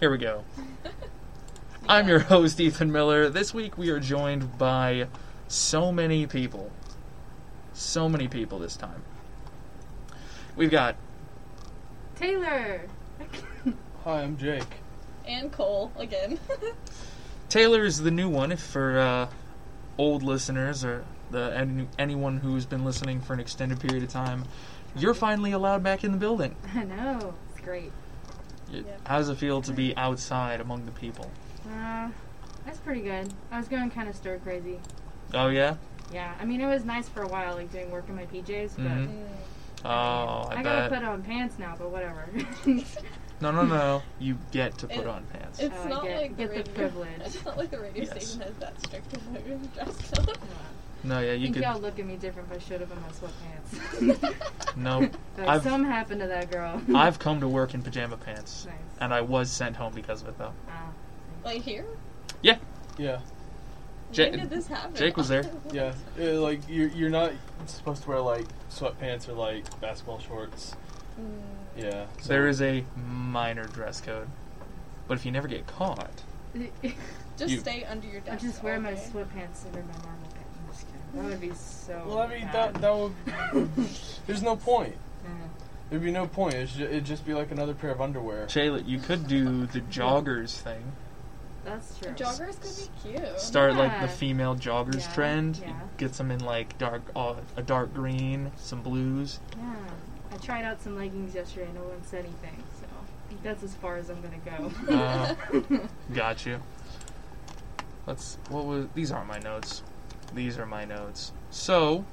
Here we go. I'm your host, Ethan Miller. This week we are joined by so many people. So many people this time. We've got Taylor. Hi, I'm Jake. And Cole again. Taylor's the new one for uh, old listeners or the any, anyone who's been listening for an extended period of time. You're finally allowed back in the building. I know. It's great. It- Yep. How does it feel to be outside among the people? Uh, that's pretty good. I was going kind of stir crazy. Oh yeah. Yeah, I mean it was nice for a while, like doing work in my PJs, but Mhm. Mm. Oh, I, I gotta bet. put on pants now. But whatever. No, no, no. You get to put It- on pants. It's Oh, not get- like get the the radio, privilege. It's not like the radio Yes. station has that strict of a dress code. No, yeah, I you think could. y'all look at me different if I showed up in my sweatpants. No, Like, something happened to that girl. I've come to work in pajama pants, Nice. and I was sent home because of it though. Ah, like here? Yeah, Ja- when did this happen? Jake was there. yeah. Uh, like you're you're not supposed to wear like sweatpants or like basketball shorts. Mm. Yeah. So There is a minor dress code, but if you never get caught, Just You- stay under your desk. I just wear all my day. sweatpants under my normal pants. I'm just kidding. That would be so. Well, I mean bad. that that would. There's no point. Yeah. There'd be no point. It's ju- it'd just be like another pair of underwear. Shayla, you could do the joggers thing. That's true. Joggers could be cute. Start like the Yeah. female joggers Yeah, trend. yeah. Get some in like dark, uh, a dark green, some blues. Yeah. I tried out some leggings yesterday. And no one said anything, so that's as far as I'm gonna go. Uh, Got you. Let's. What was? These aren't my notes. These are my notes. So,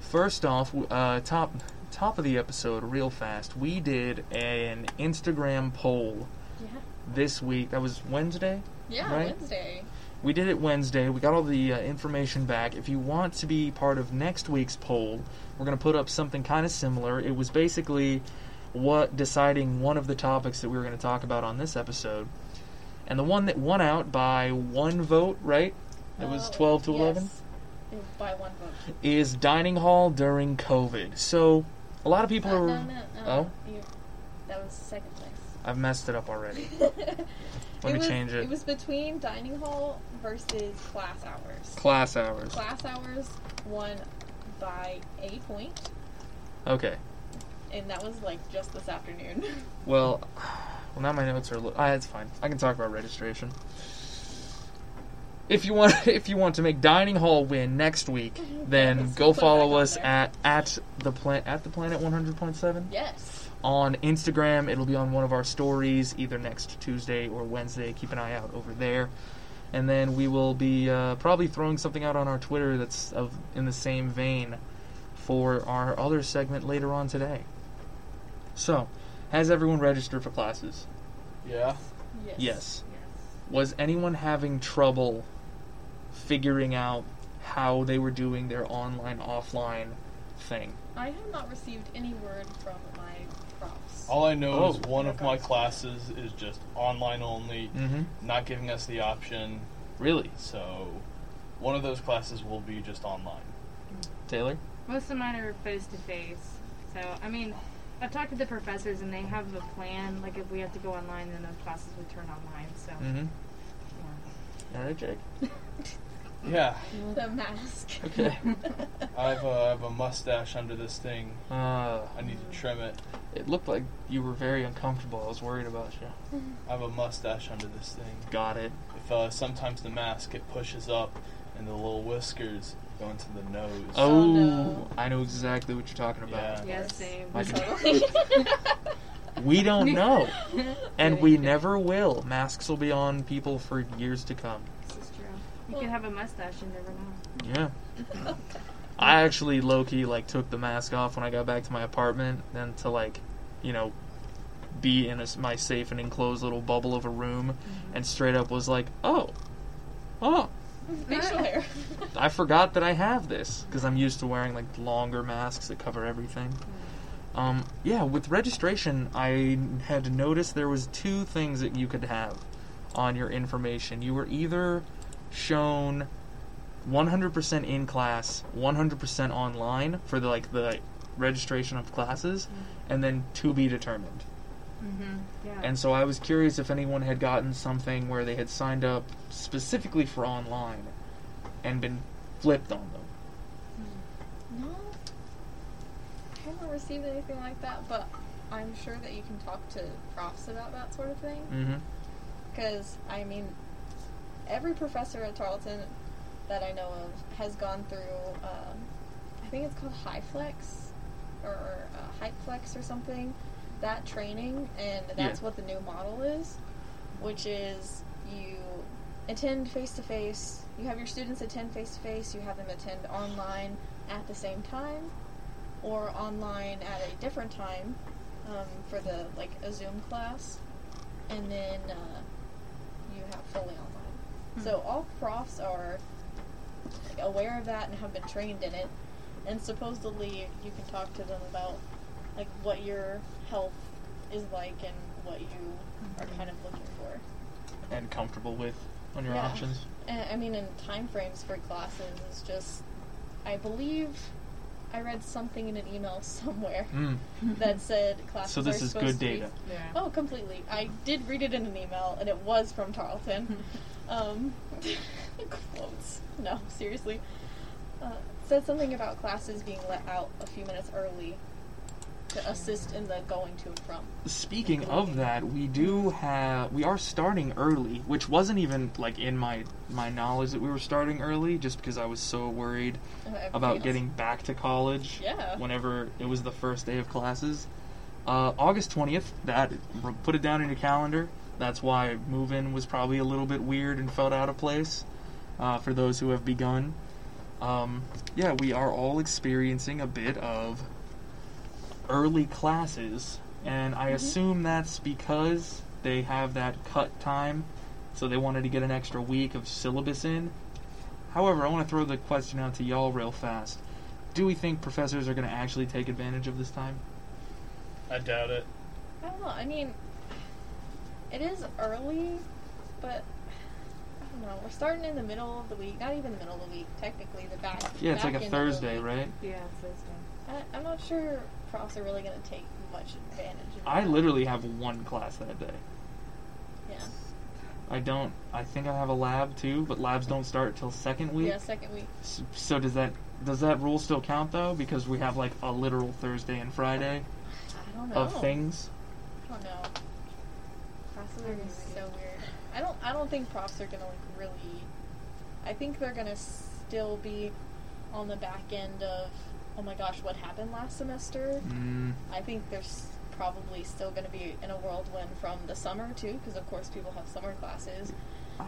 first off, uh, top top of the episode, real fast. We did an Instagram poll Yeah. this week. That was Wednesday. Yeah, Right? Wednesday. We did it Wednesday. We got all the uh, information back. If you want to be part of next week's poll, we're going to put up something kind of similar. It was basically what deciding one of the topics that we were going to talk about on this episode. And the one that won out by one vote, right? It was Uh, 12 to yes. 11 It- By one vote. is dining hall during COVID. So, a lot of people Uh, are no, no, no. Oh? You, that was second place. I've messed it up already. Let me was, change it. It was between dining hall versus class hours. Class hours. class hours won by a point, Okay. and that was like just this afternoon. Well, well, now my notes are. Lo- ah, it's fine. I can talk about registration. If you want, if you want to make dining hall win next week, then Yes, go put it follow us at at the plan at the planet one hundred point seven yes. on Instagram. It'll be on one of our stories either next Tuesday or Wednesday. Keep an eye out over there, and then we will be uh, probably throwing something out on our Twitter that's of in the same vein for our other segment later on today. So, has everyone registered for classes? Yeah. Yes. Yes. Yes. Was anyone having trouble figuring out how they were doing their online offline thing? I have not received any word from my profs. All I know Oh. is one of my classes is just online only, Mm-hmm. not giving us the option. Really, So, one of those classes will be just online. Taylor? Most of mine are face to face. So I mean, I've talked to the professors and they have a plan. Like if we have to go online, then the classes would turn online. So Mm-hmm. yeah. All right, Jake. Yeah. the mask. Okay. I have a, I have a mustache under this thing. Uh, I need to trim it. it looked like you were very uncomfortable. I was worried about you. I have a mustache under this thing. Got it. If uh, sometimes the mask it pushes up and the little whiskers go into the nose. Oh, Oh, no. I know exactly what you're talking about. Yeah. Yeah, same. I Totally. We don't know, and we never will. Masks will be on people for years to come. This is true. You could have a mustache and never know. Yeah. I actually low key like took the mask off when I got back to my apartment, then to like, you know, be in a s my safe and enclosed little bubble of a room, and straight up was like, oh, oh, Facial hair. I forgot that I have this because I'm used to wearing like longer masks that cover everything. Um, yeah, with registration, I had noticed there was two things that you could have on your information. You were either shown 100% in class, 100% online for the like the registration of classes, and then to be determined. Mm-hmm. Yeah. And so I was curious if anyone had gotten something where they had signed up specifically for online and been flipped on them. No, I haven't received anything like that, but I'm sure that you can talk to profs about that sort of thing. Mm-hmm. Because, I mean, every professor at Tarleton that I know of has gone through, um, I think it's called HyFlex or uh, HypeFlex or something, that training, and that's Yeah. what the new model is, which is you attend face to face, you have your students attend face to face, you have them attend online at the same time, or online at a different time um, for the like a Zoom class, and then uh, you have fully online. Hmm. So all profs are aware of that and have been trained in it, and supposedly you can talk to them about like what your health is like and what you are kind of looking for. And comfortable with on your Yeah. options. And, I mean, in time frames for classes is just, I believe, I read something in an email somewhere Mm. that said classes. So this are is supposed good to be- data. yeah. Oh, completely. I did read it in an email, and it was from Tarleton. um, quotes. No, seriously. Uh, said something about classes being let out a few minutes early to assist in the going to and from. Speaking of that, we do have we are starting early, which wasn't even like in my my knowledge that we were starting early, just because I was so worried Uh, about getting back to college. Yeah. Whenever it was the first day of classes, uh, August twentieth. That put it down in your calendar. That's why move-in was probably a little bit weird and felt out of place uh, for those who have begun. Um, yeah, we are all experiencing a bit of early classes, and I assume that's because they have that cut time, so they wanted to get an extra week of syllabus in. However, I want to throw the question out to y'all real fast. Do we think professors are going to actually take advantage of this time? I doubt it. I don't know. I mean, it is early, but I don't know. We're starting in the middle of the week. Not even the middle of the week. Technically, the back. Yeah, it's back like a end of the Thursday, right? Yeah, Thursday. I, I'm not sure profs are really going to take much advantage of I that. literally have one class that day. Yeah. I don't. I think I have a lab too, but labs don't start till second week. Yeah, second week. S- So does that does that rule still count though? Because we have like a literal Thursday and Friday I don't know. of things. I don't know. Classes are I just agree. so weird. I don't. I don't think props are gonna like really. I think they're gonna still be on the back end of. Oh my gosh, what happened last semester? Mm, I think there's probably still going to be in a whirlwind from the summer too, because of course people have summer classes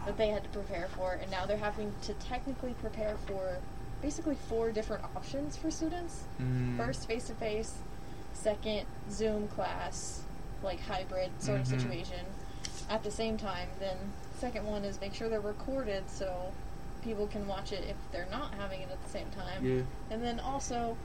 that they had to prepare for, and now they're having to technically prepare for basically four different options for students. mm, First, face to face. Second, Zoom class, like hybrid sort of Mhm. situation. At the same time, then second one is make sure they're recorded so people can watch it if they're not having it at the same time. Yeah. And then also,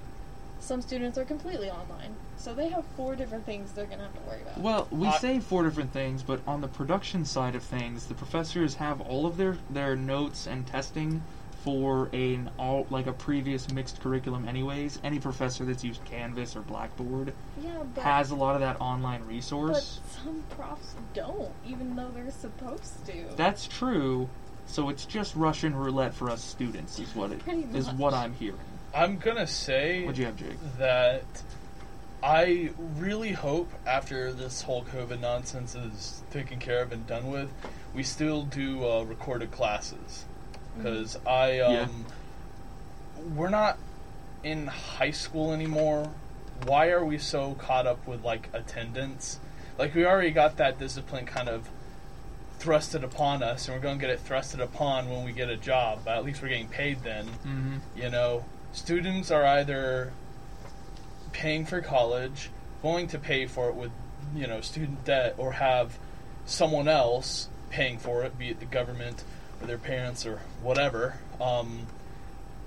some students are completely online. So they have four different things they're going to have to worry about. Well, we I- say four different things, but on the production side of things, the professors have all of their their notes and testing for an all like a previous mixed curriculum. Anyways, any professor that's used Canvas or Blackboard yeah, but, has a lot of that online resource but some profs don't, even though they're supposed to. That's true. So it's just Russian roulette for us students, is what it Pretty is. What I'm hearing. I'm gonna say What'd you have, Jake? that I really hope after this whole COVID nonsense is taken care of and done with, we still do uh, recorded classes because I um, Yeah. we're not in high school anymore. Why are we so caught up with like attendance? Like we already got that discipline kind of thrusted upon us, and we're going to get it thrusted upon when we get a job. But at least we're getting paid then. Mm-hmm. You know, students are either paying for college, going to pay for it with, you know, student debt, or have someone else paying for it, be it the government or their parents or whatever. Um,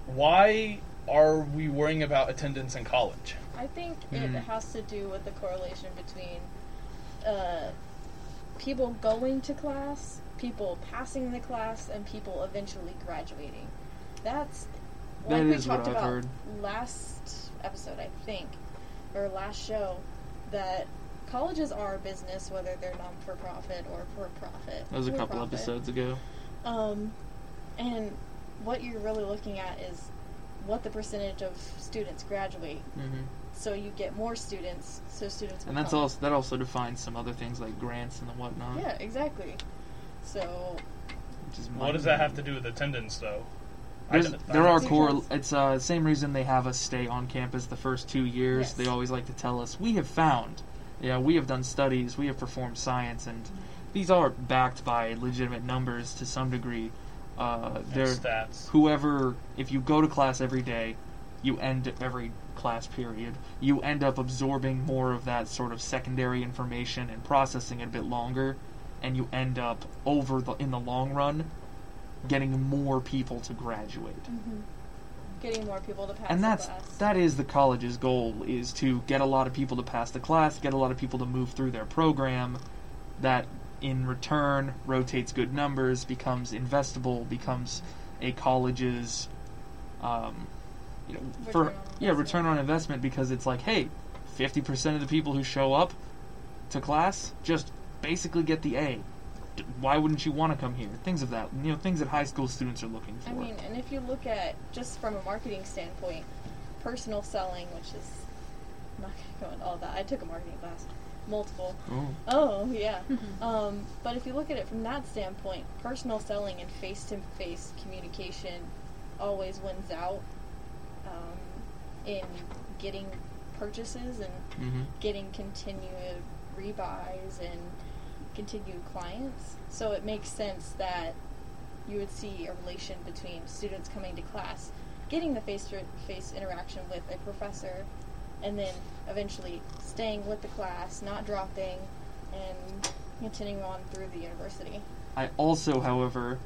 why are we worrying about attendance in college? I think Mm. it has to do with the correlation between uh, people going to class, people passing the class, and people eventually graduating. That's like That we is what talked I've about heard. last episode, I think, or last show, that colleges are a business, whether they're non for profit or for profit. That was a couple profit. episodes ago. Um, and what you're really looking at is what the percentage of students graduate. hmm So you get more students, so students. And that's become- also that also defines some other things like grants and whatnot. Yeah, exactly. So What does that have to do with attendance, though? I There's, there are core. It's uh, same reason they have us stay on campus the first two years. Yes. They always like to tell us we have found, yeah, we have done studies, we have performed science, and these are backed by legitimate numbers to some degree. Uh, they're stats. whoever. If you go to class every day, you end every class period. You end up absorbing more of that sort of secondary information and processing it a bit longer, and you end up over the in the long run getting more people to graduate getting more people to pass and the that's class. that is the college's goal is to get a lot of people to pass the class get a lot of people to move through their program that in return rotates good numbers becomes investable becomes a college's um, you know for Return on yeah investment. return on investment because it's like hey 50% of the people who show up to class just basically get the A. why wouldn't you want to come here things of that you know things that high school students are looking for I mean, and if you look at just from a marketing standpoint, personal selling, which is I'm not going to go into all that. I took a marketing class, multiple. Ooh. Oh yeah. um, but if you look at it from that standpoint, personal selling and face-to-face communication always wins out um, in getting purchases and Mhm. getting continued rebuys and continued clients. So it makes sense that you would see a relation between students coming to class, getting the face-to-face interaction with a professor, and then eventually staying with the class, not dropping, and continuing on through the university. I also, however,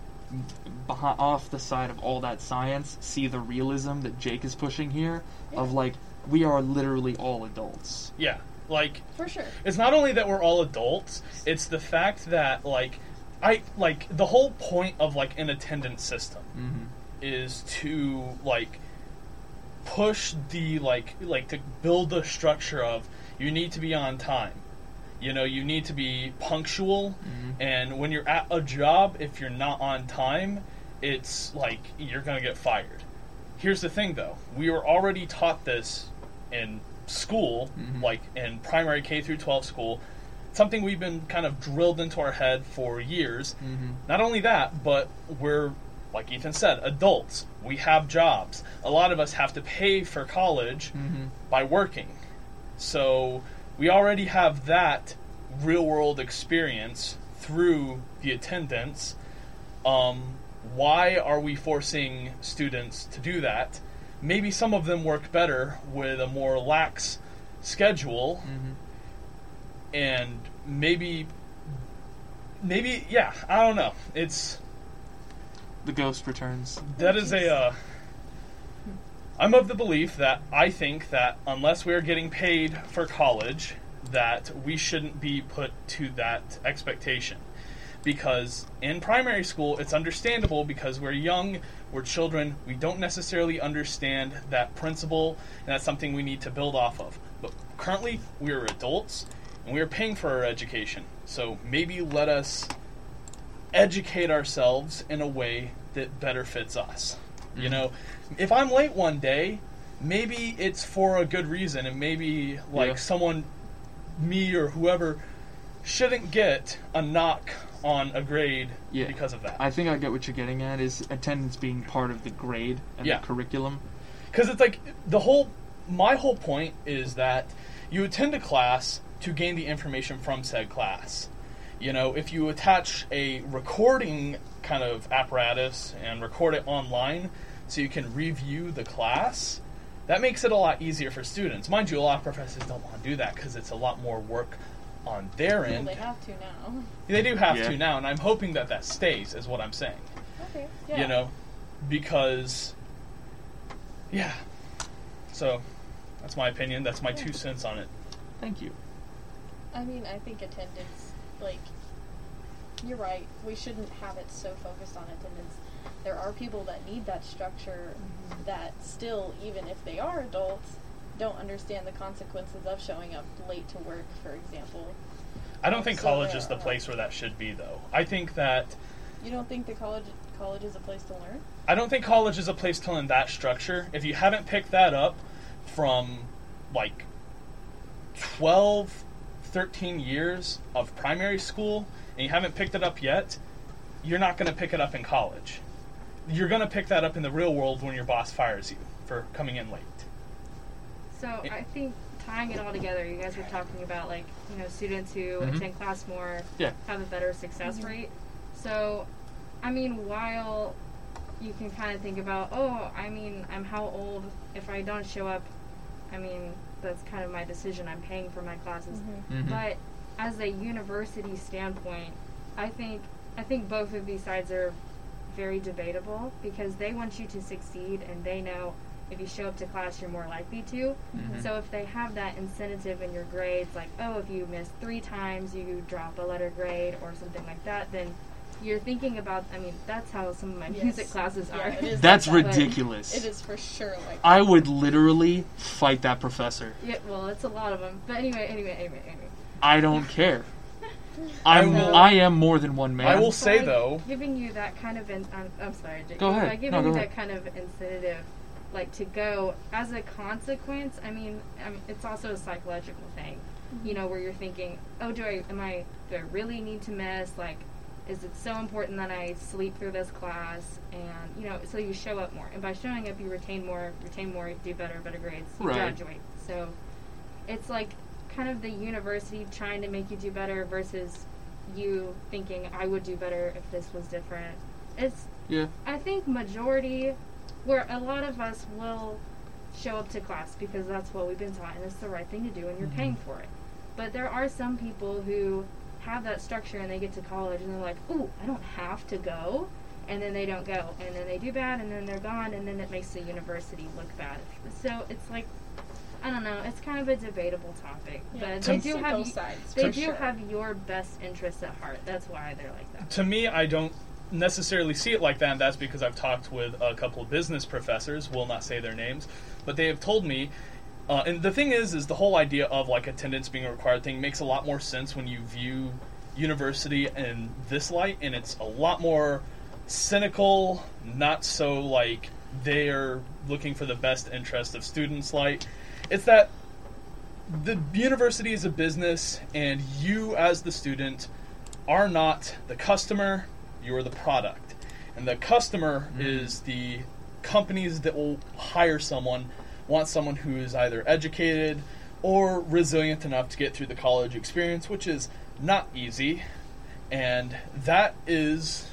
behind, off the side of all that science, see the realism that Jake is pushing here of like we are literally all adults. Yeah, like For sure. it's not only that we're all adults; it's the fact that like I like the whole point of like an attendance system Mm-hmm. is to like push the like like to build the structure of you need to be on time. You know, you need to be punctual Mhm. and when you're at a job if you're not on time, it's like you're going to get fired. Here's the thing though. We were already taught this in school, Mhm. like in primary K through 12 school. Something we've been kind of drilled into our head for years. Mm-hmm. Not only that, but we're, like Ethan said, adults. We have jobs. A lot of us have to pay for college Mm-hmm. by working. So we already have that real world experience through the attendance. Um, why are we forcing students to do that? Maybe some of them work better with a more lax schedule Mm-hmm. and maybe maybe yeah i don't know it's The ghost returns. that is a uh, i'm of the belief that i think that unless we're getting paid for college that we shouldn't be put to that expectation. Because in primary school it's understandable because we're young we're children we don't necessarily understand that principle and that's something we need to build off of. But currently we're adults and we're paying for our education. So maybe let us educate ourselves in a way that better fits us you Mhm. know if i'm late one day maybe it's for a good reason and maybe like Yeah. someone me or whoever shouldn't get a knock on a grade Yeah. because of that. I think I get what you're getting at is attendance being part of the grade and Yeah. the curriculum. Because it's like the whole, my whole point is that you attend a class to gain the information from said class. You know, if you attach a recording kind of apparatus and record it online so you can review the class, that makes it a lot easier for students. Mind you, a lot of professors don't want to do that because it's a lot more work on their Well, end. they have to now. They do have Yeah. to now, and I'm hoping that that stays, is what I'm saying. Okay. Yeah. You know, because, yeah. So, that's my opinion. That's my Yeah. two cents on it. Thank you. I mean, I think attendance, like, you're right. We shouldn't have it so focused on attendance. There are people that need that structure mm-hmm. that still, even if they are adults, don't understand the consequences of showing up late to work, for example. I don't think So college is the are- place where that should be, though. I think that You don't think the college college is a place to learn? I don't think college is a place to learn that structure. If you haven't picked that up from like 12, 13 years of primary school and you haven't picked it up yet, you're not going to pick it up in college. You're going to pick that up in the real world when your boss fires you for coming in late. So I think tying it all together, you guys were talking about like you know students who Mhm. attend class more Yeah. have a better success rate. So, I mean, while you can kind of think about, oh, I mean, I'm how old? If I don't show up, I mean, that's kind of my decision. I'm paying for my classes. Mhm. But as a university standpoint, I think I think both of these sides are very debatable because they want you to succeed and they know if you show up to class you're more likely to. Mhm. So if they have that incentive in your grades like, oh, if you miss 3 times you drop a letter grade or something like that, then you're thinking about I mean, that's how some of my Yes. music classes Yeah, are. it is That's like that. ridiculous. It is for sure like I would literally fight that professor. yeah, well, it's a lot of them. But anyway, anyway, anyway, anyway. I don't care. I'm will- I am more than one man. I will say by though, giving you that kind of in, I'm, I'm sorry, Jake. Go ahead. By giving No, go you ahead. that kind of incentive, like to go as a consequence. I mean, I mean, it's also a psychological thing, you mm-hmm. know, where you're thinking, oh, do I am I do I really need to miss? Like, is it so important that I sleep through this class? And you know, so you show up more, and by showing up, you retain more, retain more, do better, better grades, you Right. graduate. So, it's like kind of the university trying to make you do better versus you thinking I would do better if this was different. It's Yeah. I think majority where a lot of us will show up to class because that's what we've been taught and it's the right thing to do and you're Mhm. paying for it. But there are some people who have that structure and they get to college and they're like, "Ooh, I don't have to go." And then they don't go and then they do bad and then they're gone and then it makes the university look bad. So it's like I don't know, it's kind of a debatable topic, Yeah, but To- they do have both sides, they do sure. have your best interests at heart. That's why they're like that. to me, I don't necessarily see it like that. And that's because I've talked with a couple of business professors. Will not say their names, but they have told me. Uh, and the thing is, is the whole idea of like attendance being a required thing makes a lot more sense when you view university in this light, and it's a lot more cynical, not so like they're looking for the best interest of students. Like it's that the university is a business, and you as the student are not the customer, you are the product. And the customer is the companies that will hire someone, want someone who is either educated or resilient enough to get through the college experience, which is not easy. And that is,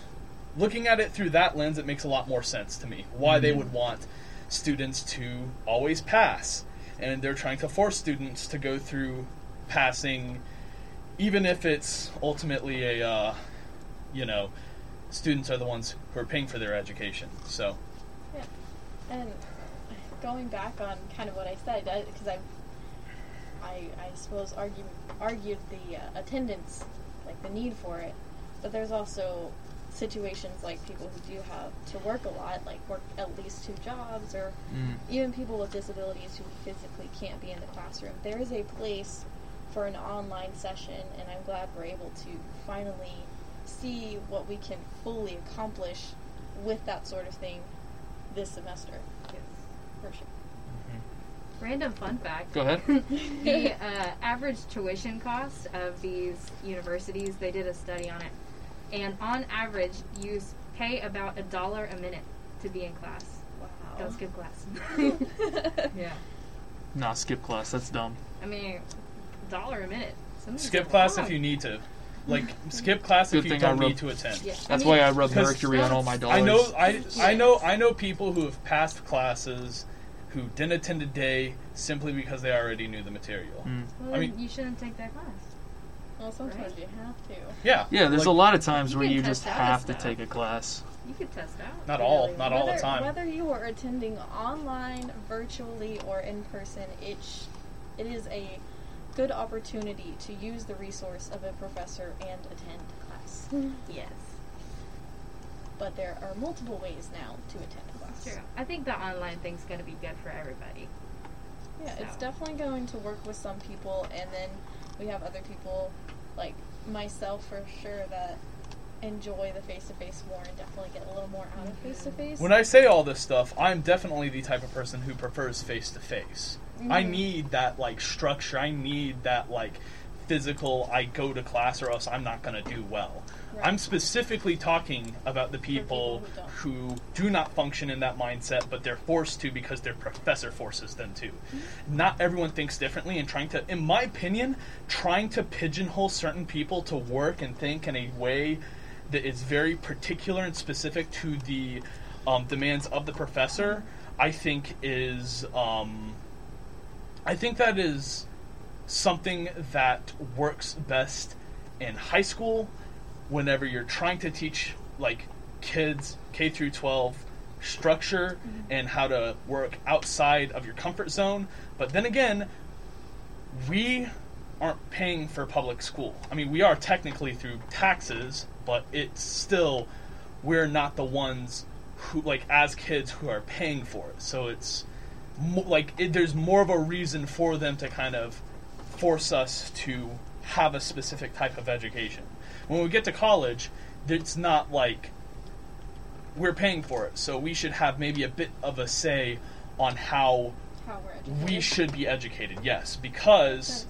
looking at it through that lens, it makes a lot more sense to me. Why they would want students to always pass. And they're trying to force students to go through passing even if it's ultimately a, uh, you know, students are the ones who are paying for their education. So, Yeah. And going back on kind of what I said, because I, I, I suppose argue, argued the uh, attendance, like the need for it, but there's also situations like people who do have to work a lot, like work at least two jobs, or Mm. even people with disabilities who physically can't be in the classroom. There is a place for an online session, and I'm glad we're able to finally see what we can fully accomplish with that sort of thing this semester. For sure. Random fun fact. Go ahead. the uh, average tuition cost of these universities, they did a study on it. And on average, you pay about a dollar a minute to be in class. Wow. Go skip class. yeah. Nah, skip class. That's dumb. I mean, dollar a minute. Something's skip class wrong. if you need to. Like, skip class Good if you thing I don't wrote- need to attend. Yeah. That's I why I rub Because mercury on all my dollars. I know, I, I know, I know people who have passed classes who didn't attend a day simply because they already knew the material. Mm. Well, I mean- you shouldn't take that class. well, sometimes Right. you have to. Yeah, Yeah, there's like, a lot of times You where can you test just out have to stuff. take a class. You could test out. Not all, not all the whether, time. Whether you are attending online, virtually, or in person, it sh- it is a good opportunity to use the resource of a professor and attend class. Mm-hmm. Yes. But there are multiple ways now to attend class. True. I think the online thing's going to be good for everybody. Yeah, it's definitely going to work with some people, and then we have other people, like myself for sure, that enjoy the face to face more and definitely get a little more out of face to face. When I say all this stuff, I'm definitely the type of person who prefers face to face. I Mhm. need that like structure. I need that like physical. I go to class or else I'm not gonna do well. Right. I'm specifically talking about the people, people who, do not function in that mindset, but they're forced to because their professor forces them to. Not everyone thinks differently, and trying to, in my opinion, trying to pigeonhole certain people to work and think in a way that is very particular and specific to the um, demands of the professor, I think is, um, I think that is something that works best in high school whenever you're trying to teach like kids K through 12 structure mm-hmm. and how to work outside of your comfort zone. But then again, we aren't paying for public school. I mean, we are technically through taxes, but it's still we're not the ones who like as kids who are paying for it. So it's mo- like it, there's more of a reason for them to kind of force us to have a specific type of education. When we get to college, it's not like we're paying for it, so we should have maybe a bit of a say on how how we should be educated. Yes, because,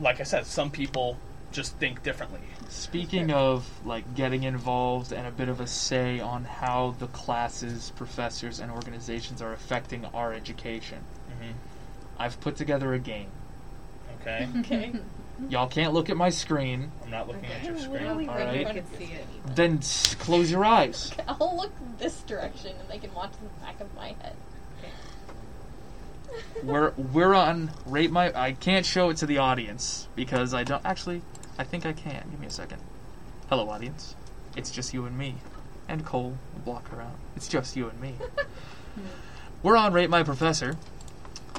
like I said, some people just think differently. Speaking of like getting involved and a bit of a say on how the classes, professors, and organizations are affecting our education, hmm I've put together a game. Okay, Okay. Y'all can't look at my screen, I'm not looking at your screen. Literally All right right. can see it. then s- close your eyes. I'll look this direction and they can watch the back of my head. We're we're on rate my. I can't show it to the audience because I don't actually. I think I can. Give me a second. Hello, audience. It's just you and me, and Cole. will Block her out. It's just you and me. we're on rate my professor.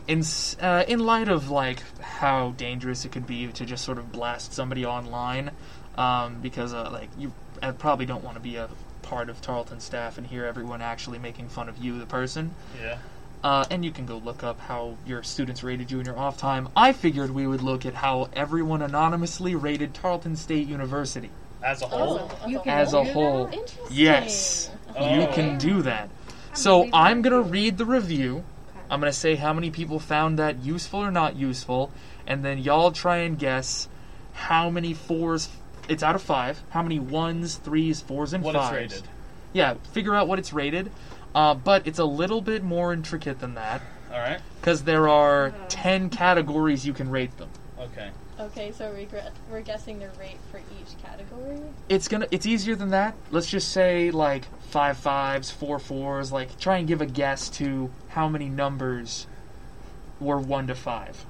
In uh, in light of like how dangerous it could be to just sort of blast somebody online, um, because uh, like you uh, probably don't want to be a part of Tarleton staff and hear everyone actually making fun of you, the person. Yeah. Uh, and you can go look up how your students rated you in your off time. I figured we would look at how everyone anonymously rated Tarleton State University. As a whole. Oh, as a whole. that? Interesting. Yes. You Oh. can do that. So I'm gonna read the review. I'm gonna say how many people found that useful or not useful, and then y'all try and guess how many fours. It's out of five. How many ones, threes, fours, and What fives? it's rated. Yeah, figure out what it's rated. Uh, but it's a little bit more intricate than that All right. because there are. 10 categories you can rate them. Okay. Okay, so we gre- we're guessing the rate for each category. It's gonna it's easier than that. Let's just say like five fives, four fours, like try and give a guess to how many numbers were one to five.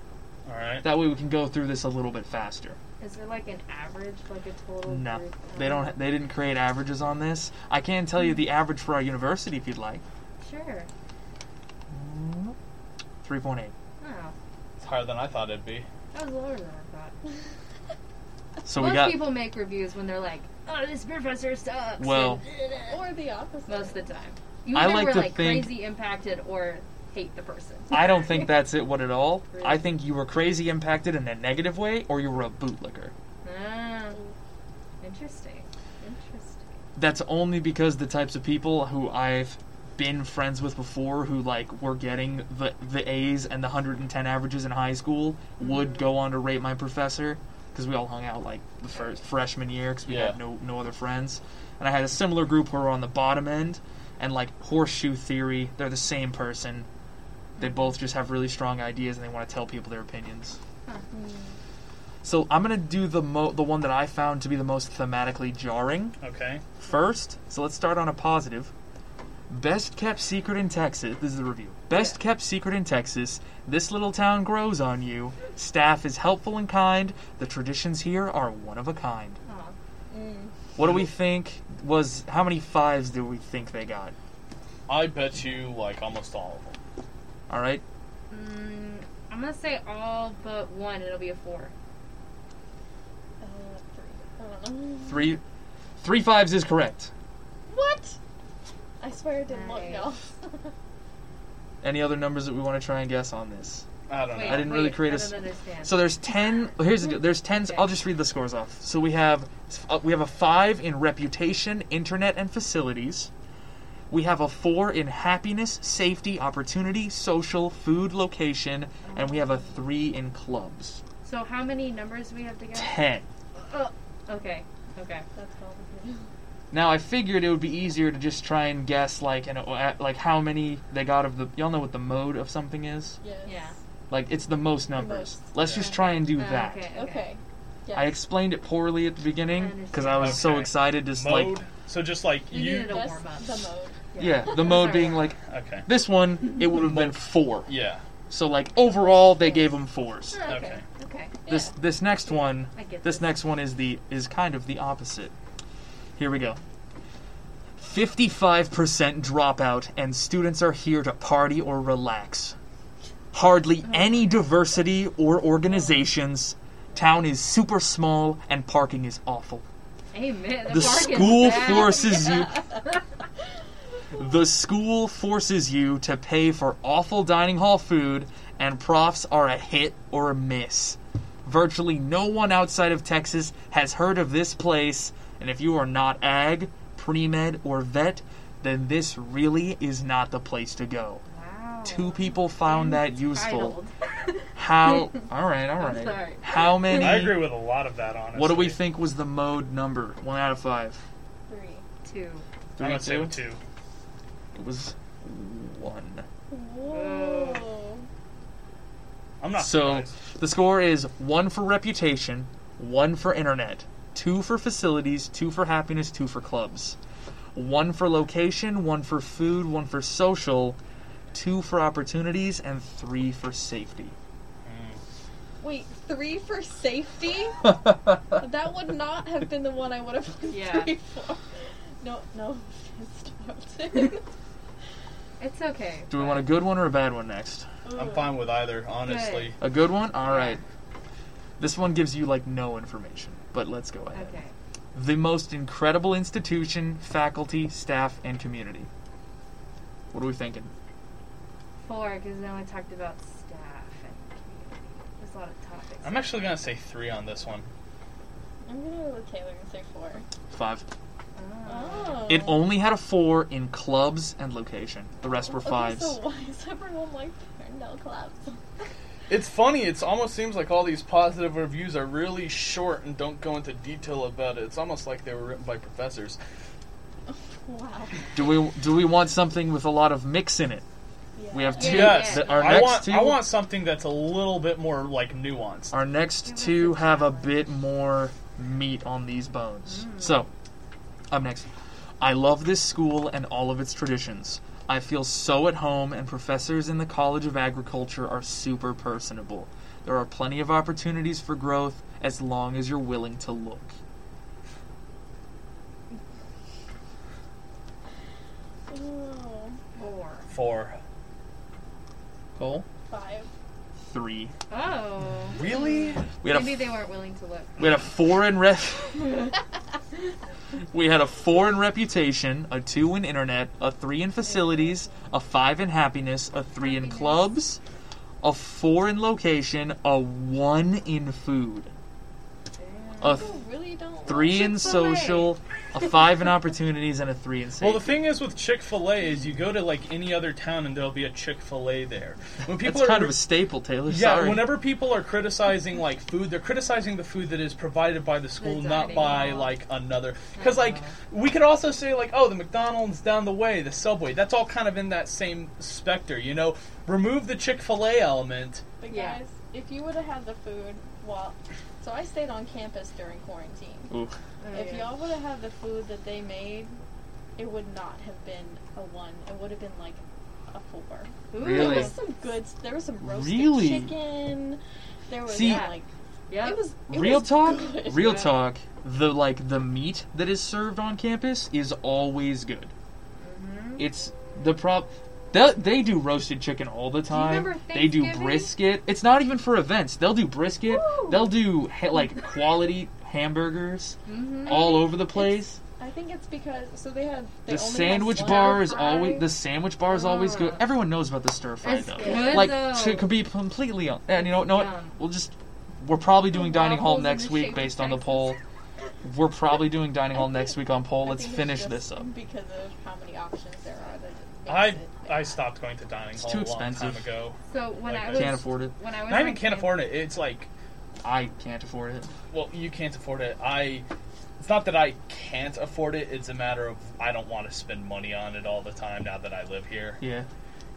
All right. That way we can go through this a little bit faster. Is there like an average, like a total? No. group? They don't they didn't create averages on this. I can tell you hmm. the average for our university if you'd like. Sure. 3.8. Oh, It's higher than I thought it'd be. that was lower than I thought. So Most we got people make reviews when they're like, "Oh, this professor sucks." Well- Or the opposite. most of the time, you I either like were to like think- crazy impacted or hate the person. I don't think that's it what at all. I think you were crazy impacted in a negative way or you were a bootlicker. Ah, interesting. Interesting. that's only because the types of people who I've been friends with before who like were getting the the A's and the 110 averages in high school would go on to rate my professor because we all hung out like the first freshman year because we Yeah. had no no other friends and I had a similar group who were on the bottom end and like horseshoe theory they're the same person they both just have really strong ideas and they want to tell people their opinions so I'm gonna do the mo- the one that I found to be the most thematically jarring Okay. First, so let's start on a positive. Best kept secret in Texas. This is the review. Best kept secret in Texas. This little town grows on you. Staff is helpful and kind. The traditions here are one of a kind. Mm. What do we think was how many fives do we think they got? I bet you like almost all of them. All right. Mm, I'm gonna say all but one. It'll be a four. Uh, three. I 3 3 is correct. What? I swear it didn't look, Nice. y'all. Any other numbers that we want to try and guess on this? I don't Wait, know. I didn't really create I a don't s- understand. So there's ten. Here's the deal. There's ten. I'll just read the scores off. So we have uh, we have a five in reputation, internet, and facilities. We have a four in happiness, safety, opportunity, social, food, location, and we have a three in clubs. so how many numbers do we have to get? Ten. Oh, okay, okay. That's complicated. Now I figured it would be easier to just try and guess like an, uh, like how many they got of the. Y'all know what the mode of something is? Yes. Yeah. Like it's the most numbers. most, Let's yeah. just try and do Oh, that. okay. Okay. Yes. I explained it poorly at the beginning because I was so Okay. excited. Just Mode. like so just like You you. needed a warm up. the mode. yeah, the mode being like Okay. this one, it would have been four. Yeah. So like overall, they gave them fours. Okay. Okay. Okay. This this next one, I get this this. next one is the is kind of the opposite. Here we go. 55% dropout and students are here to party or relax. Hardly uh-huh. any diversity or organizations. Town is super small and parking is awful. Amen. The is school forces you The school forces you to pay for awful dining hall food and profs are a hit or a miss. Virtually no one outside of Texas has heard of this place, and if you are not ag, pre-med, or vet, then this really is not the place to go. Wow. Two people found that useful. How? All right, all I'm sorry. How many? I agree with a lot of that, honestly. What do we think was the mode number? One out of five. Three. Two. I'm Three, gonna say two? two. It was one. Whoa. I'm not So surprised. the score is one for reputation, one for internet, two for facilities, two for happiness, two for clubs, one for location, one for food, one for social, two for opportunities, and three for safety. Mm. Wait, three for safety? that would not have been the one I would have put Yeah. three for. No, no. Stop. It's okay. Do we want a good one or a bad one next? I'm fine with either, honestly. A good one? All right. This one gives you like no information, but let's go ahead. Okay. The most incredible institution, faculty, staff, and community. What are we thinking? Four, because then we talked about staff and community. There's a lot of topics. I'm actually gonna say three on this one. I'm gonna go with Taylor and say four. Five. Oh. It only had a four in clubs and location. The rest were Okay, fives. so why is everyone like no clubs? It's funny. It almost seems like all these positive reviews are really short and don't go into detail about it. It's almost like they were written by professors. wow. Do we do we want something with a lot of mix in it? We have two. Yes, th- our I next want. two. I want something that's a little bit more like nuanced. Our next two have a bit more meat on these bones. Mm. So, up next. I love this school and all of its traditions. I feel so at home, and professors in the College of Agriculture are super personable. There are plenty of opportunities for growth as long as you're willing to look. Four. Four. Cole? five. Three. Oh. Really? We had a Maybe they weren't willing to look. We had a four in rep. we had a four in reputation, a two in internet, a three in facilities, a five in happiness, a three in clubs, a four in location, a one in food, a th- People really don't. three in social, a five in opportunities, and a three in safety. Well, the thing is with Chick Fil A is you go to like any other town and there'll be a Chick Fil A there. When people That's are kind of a staple, Taylor. yeah, Sorry. whenever people are criticizing like food, they're criticizing the food that is provided by the school, The not by hall. like another. Because like Uh-huh. we could also say like, oh, the McDonald's down the way, the Subway. That's all kind of in that same specter, you know. Remove the Chick Fil A element. But Yeah. guys, if you would have had the food, well, so I stayed on campus during quarantine. Ooh. Oh, if yeah. y'all would have had the food that they made, it would not have been a one. It would have been like a four. Ooh. There was some good. There was some roasted Really? chicken. There was See- like Yep. it was it Real was talk, good. real Yeah. talk. The like the meat that is served on campus is always good. Mhm. It's the prop. They, they do roasted chicken all the time. remember They do brisket. It's not even for events. They'll do brisket. Woo! They'll do ha- like quality hamburgers Mhm. all over the place. I think it's because so they had they The only sandwich have bar is always the sandwich bar is always good. Everyone knows about the stir fry It's though. good, like though. to could be completely on. And you know, know what? Yum. We'll just we're probably doing The dining hall next week based on the poll. We're probably doing dining hall next week on poll. Let's think it's finish just this up. because of how many options there are. That I it like I stopped going to dining It's hall too a long expensive. time ago. So when Like, I I was Can't afford it. when I was Not on even can't camp- afford it. It's like, I can't afford it. well, you can't afford it. I. It's not that I can't afford it. It's a matter of I don't want to spend money on it all the time now that I live here. Yeah.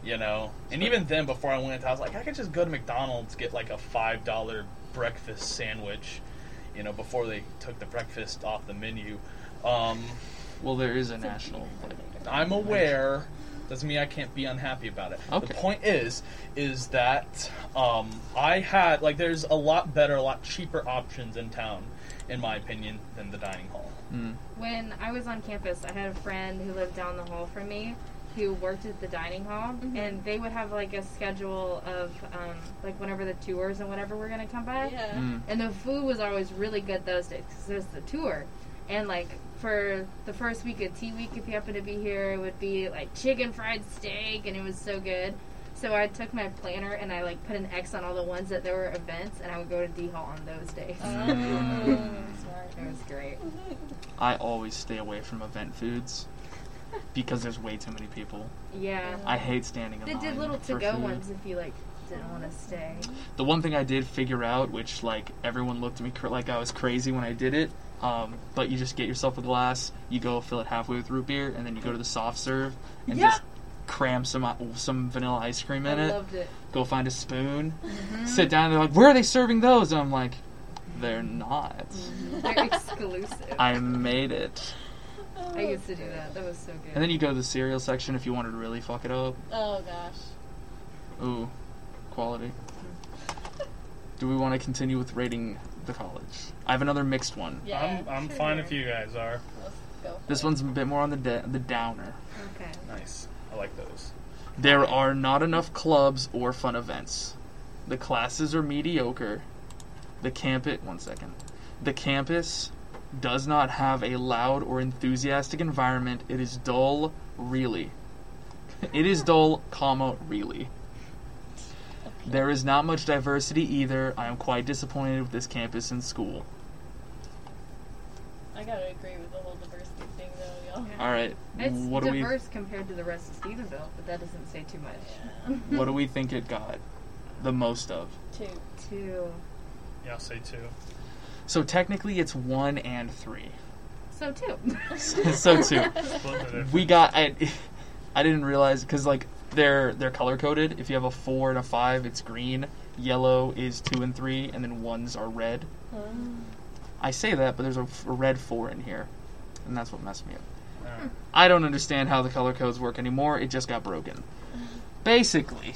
You know, and even then, before I went, I was like, I could just go to McDonald's get like a five dollar breakfast sandwich. You know, before they took the breakfast off the menu. Um, Well, there is a national. Like, I'm aware. Doesn't mean I can't be unhappy about it. Okay. The point is, is that um, I had like there's a lot better, a lot cheaper options in town, in my opinion, than the dining hall. mm, when I was on campus, I had a friend who lived down the hall from me who worked at the dining hall, Mhm. and they would have like a schedule of um, like whenever the tours and whatever were gonna come by. Yeah. mm. And the food was always really good those days because there's the tour. And like for the first week of Tea Week, if you happen to be here, it would be like chicken fried steak, and it was so good. So I took my planner and I like put an X on all the ones that there were events, and I would go to D Hall on those days. Oh, smart. It was great. I always stay away from event foods because there's way too many people. Yeah. I hate standing in They line did little to-go food. ones if you like didn't want to stay. The one thing I did figure out, which like everyone looked at me cr- like I was crazy when I did it, um, but you just get yourself a glass, you go fill it halfway with root beer, and then you go to the soft serve and Yeah. just cram some some vanilla ice cream in I it. loved it. Go find a spoon, Mhm. sit down, and they're like, "Where are they serving those?" And I'm like, "They're not. They're exclusive. I made it." I used to do that. That was so good. And then you go to the cereal section if you wanted to really fuck it up. Oh gosh. Ooh, quality. Do we want to continue with rating the college? I have another mixed one. Yeah. I'm I'm sure. fine if you guys are. Let's go. This it. one's a bit more on the da- the downer. okay. Nice. I like those. There are not enough clubs or fun events. The classes are mediocre. The campus, one second. The campus does not have a loud or enthusiastic environment. It is dull, really. It is dull, comma, really. There is not much diversity either. I am quite disappointed with this campus and school. I gotta agree with the whole diversity thing, though, y'all. Yeah. All right, It's what do we diverse compared to the rest of Stephenville, but that doesn't say too much. what do we think it got the most of? Two. Two. Yeah, I'll say two. So technically, it's one and three. So two. so two. Split the difference. We got. I, I didn't realize because like they're they're color coded. If you have a four and a five, it's green. Yellow is two and three, and then ones are red. Um, I say that, but there's a, f- a red four in here, and that's what messed me up. Uh, I don't understand how the color codes work anymore. It just got broken. Basically,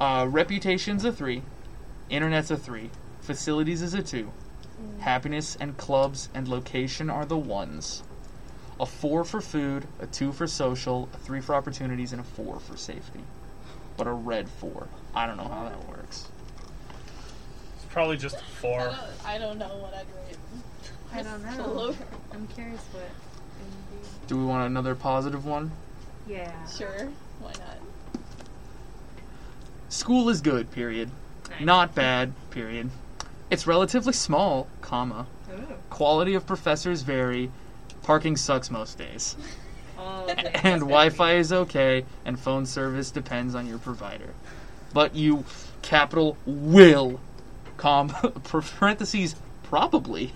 uh, reputation's a three, internet's a three, facilities is a two, happiness and clubs and location are the ones. A four for food, a two for social, a three for opportunities, and a four for safety. But a red four. I don't know how that works. it's probably just a I four. don't, I don't know what I'd rate. I don't know. I'm curious what. Do we want another positive one? Yeah. Sure. Why not? School is good, period. Nice. Not bad, period. It's relatively small, comma. Ooh. Quality of professors vary. Parking sucks most days. All. And Wi Fi is okay, and phone service depends on your provider. But you, capital, will, com, parentheses, probably,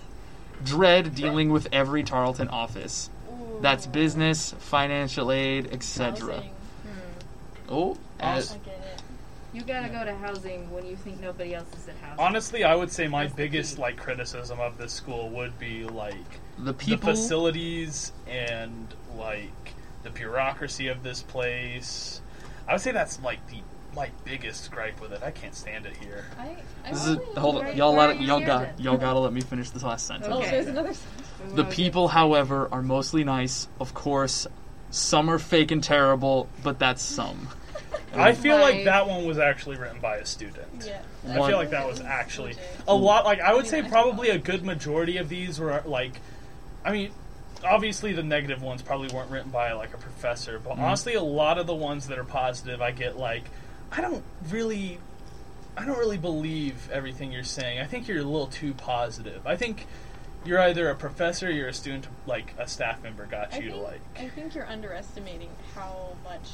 dread dealing with every Tarleton office. Ooh. That's business, financial aid, etc. Hmm. Oh, I as, get it. You gotta go to housing when you think nobody else is at housing. Honestly, I would say my That's biggest like criticism of this school would be like the the people. facilities and like the bureaucracy of this place. I would say that's like the my biggest gripe with it. I can't stand it here. I, I This is really hold on, y'all. Let, you y'all got then? y'all gotta let me finish this last sentence. Oh, Okay. there's another. We The people, however, are mostly nice. Of course, some are fake and terrible, but that's some. I feel like Like- that one was actually written by a student. Yeah. I feel like that was actually a lot. Like I would say, probably a good majority of these were like, I mean, obviously the negative ones probably weren't written by like a professor, but Mhm. honestly, a lot of the ones that are positive, I get like, I don't really, I don't really believe everything you're saying. I think you're a little too positive. I think you're either a professor, or you're a student, like a staff member got I you think, to like. I think you're underestimating how much,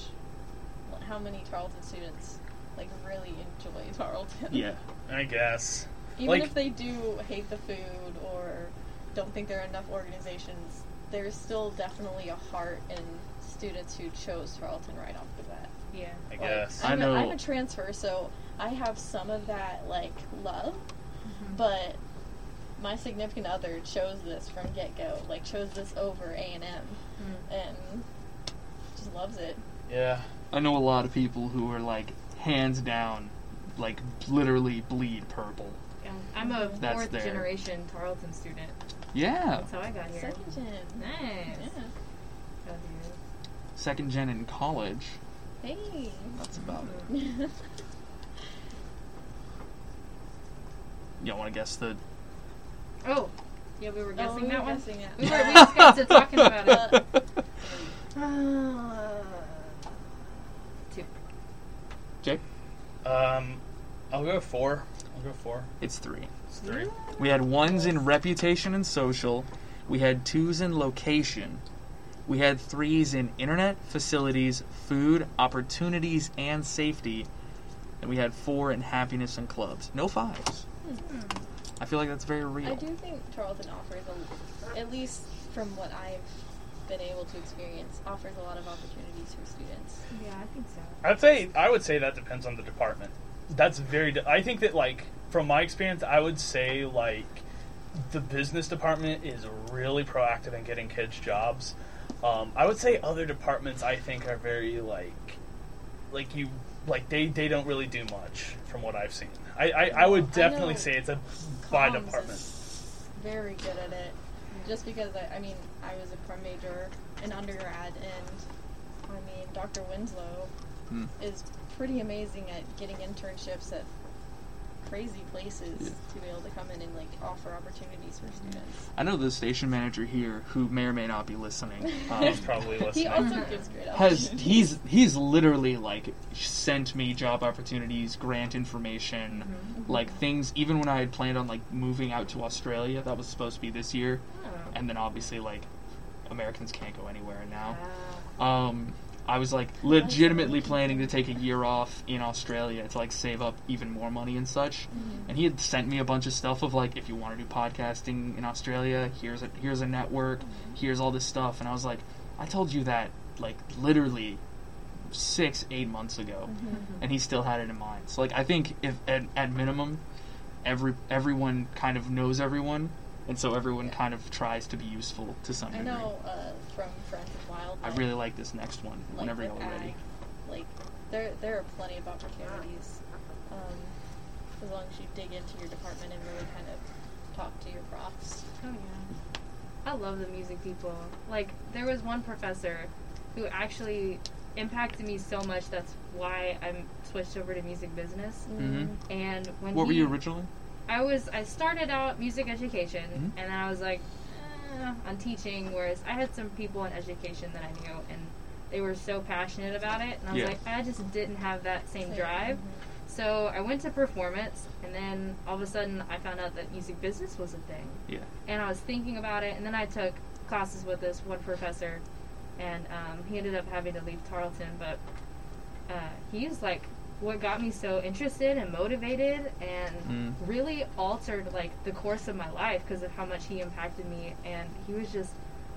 how many Tarleton students like really enjoy Tarleton. Yeah. I guess. Even Like- if they do hate the food or don't think there are enough organizations, there's still definitely a heart in students who chose Tarleton right off the bat. Yeah. I Like, guess. I I'm, know- A, I'm a transfer, so I have some of that like love, Mm-hmm. but my significant other chose this from get go. Like chose this over A and M, Mm. and just loves it. yeah. I know a lot of people who are like hands down, like literally bleed purple. Yeah. I'm a. That's fourth there. generation Tarleton student. Yeah. That's how I got here. Second gen. Nice. Yeah. Got here. Second gen in college. Hey. That's about it. Y'all want to guess the? Oh, yeah, we were guessing oh, we that were one. guessing that. We were we just got to talking about it. Uh, Two. Jake. Um, I'll go four. I'll go four. It's three. It's three. We had ones in reputation and social. We had twos in location. We had threes in internet, facilities, food, opportunities, and safety. And we had four in happiness and clubs. No fives. I feel like that's very real. I do think Tarleton offers, a, at least from what I've been able to experience, offers a lot of opportunities for students. Yeah, I think so. I'd say I would say that depends on the department. That's very. I think that like from my experience, I would say like the business department is really proactive in getting kids jobs. Um, I would say other departments I think are very like like you like they they don't really do much from what I've seen. I I, I would definitely know say it's a by department. very good at it. Just because I, I mean, I was a prom major in undergrad, and I mean, Dr. Winslow Hmm. is pretty amazing at getting internships at crazy places Yeah. to be able to come in and like offer opportunities for students. I know the station manager here, who may or may not be listening, um, He's probably He listening. also gives great has he's he's literally like sent me job opportunities, grant information, Mm-hmm. like things. Even when I had planned on like moving out to Australia, that was supposed to be this year, Oh. and then obviously like Americans can't go anywhere now. Wow. Um, I was like legitimately planning to take a year off in Australia to like save up even more money and such. Mhm. And he had sent me a bunch of stuff of like, if you want to do podcasting in Australia, here's a here's a network, here's all this stuff. And I was like, I told you that like literally six eight months ago, Mhm. and he still had it in mind. So like, I think if at, at minimum, every everyone kind of knows everyone, and so everyone Yeah. kind of tries to be useful to some I degree. know uh, from Friends. I really like this next one. like whenever with y'all are ready. like there there are plenty of opportunities um, as long as you dig into your department and really kind of talk to your profs. Oh yeah. I love the music people. Like there was one professor who actually impacted me so much. That's why I switched over to music business. Mm-hmm. And when What were you originally? I was I started out music education, Mhm. and I was like eh, on teaching. Whereas I had some people in education that I knew, and they were so passionate about it, and I was Yeah. like I just didn't have that same Same, drive. mhm. So I went to performance, and then all of a sudden I found out that music business was a thing Yeah. and I was thinking about it, and then I took classes with this one professor, and um, he ended up having to leave Tarleton, but uh, he's like what got me so interested and motivated, and Mm. really altered like the course of my life because of how much he impacted me, and he was just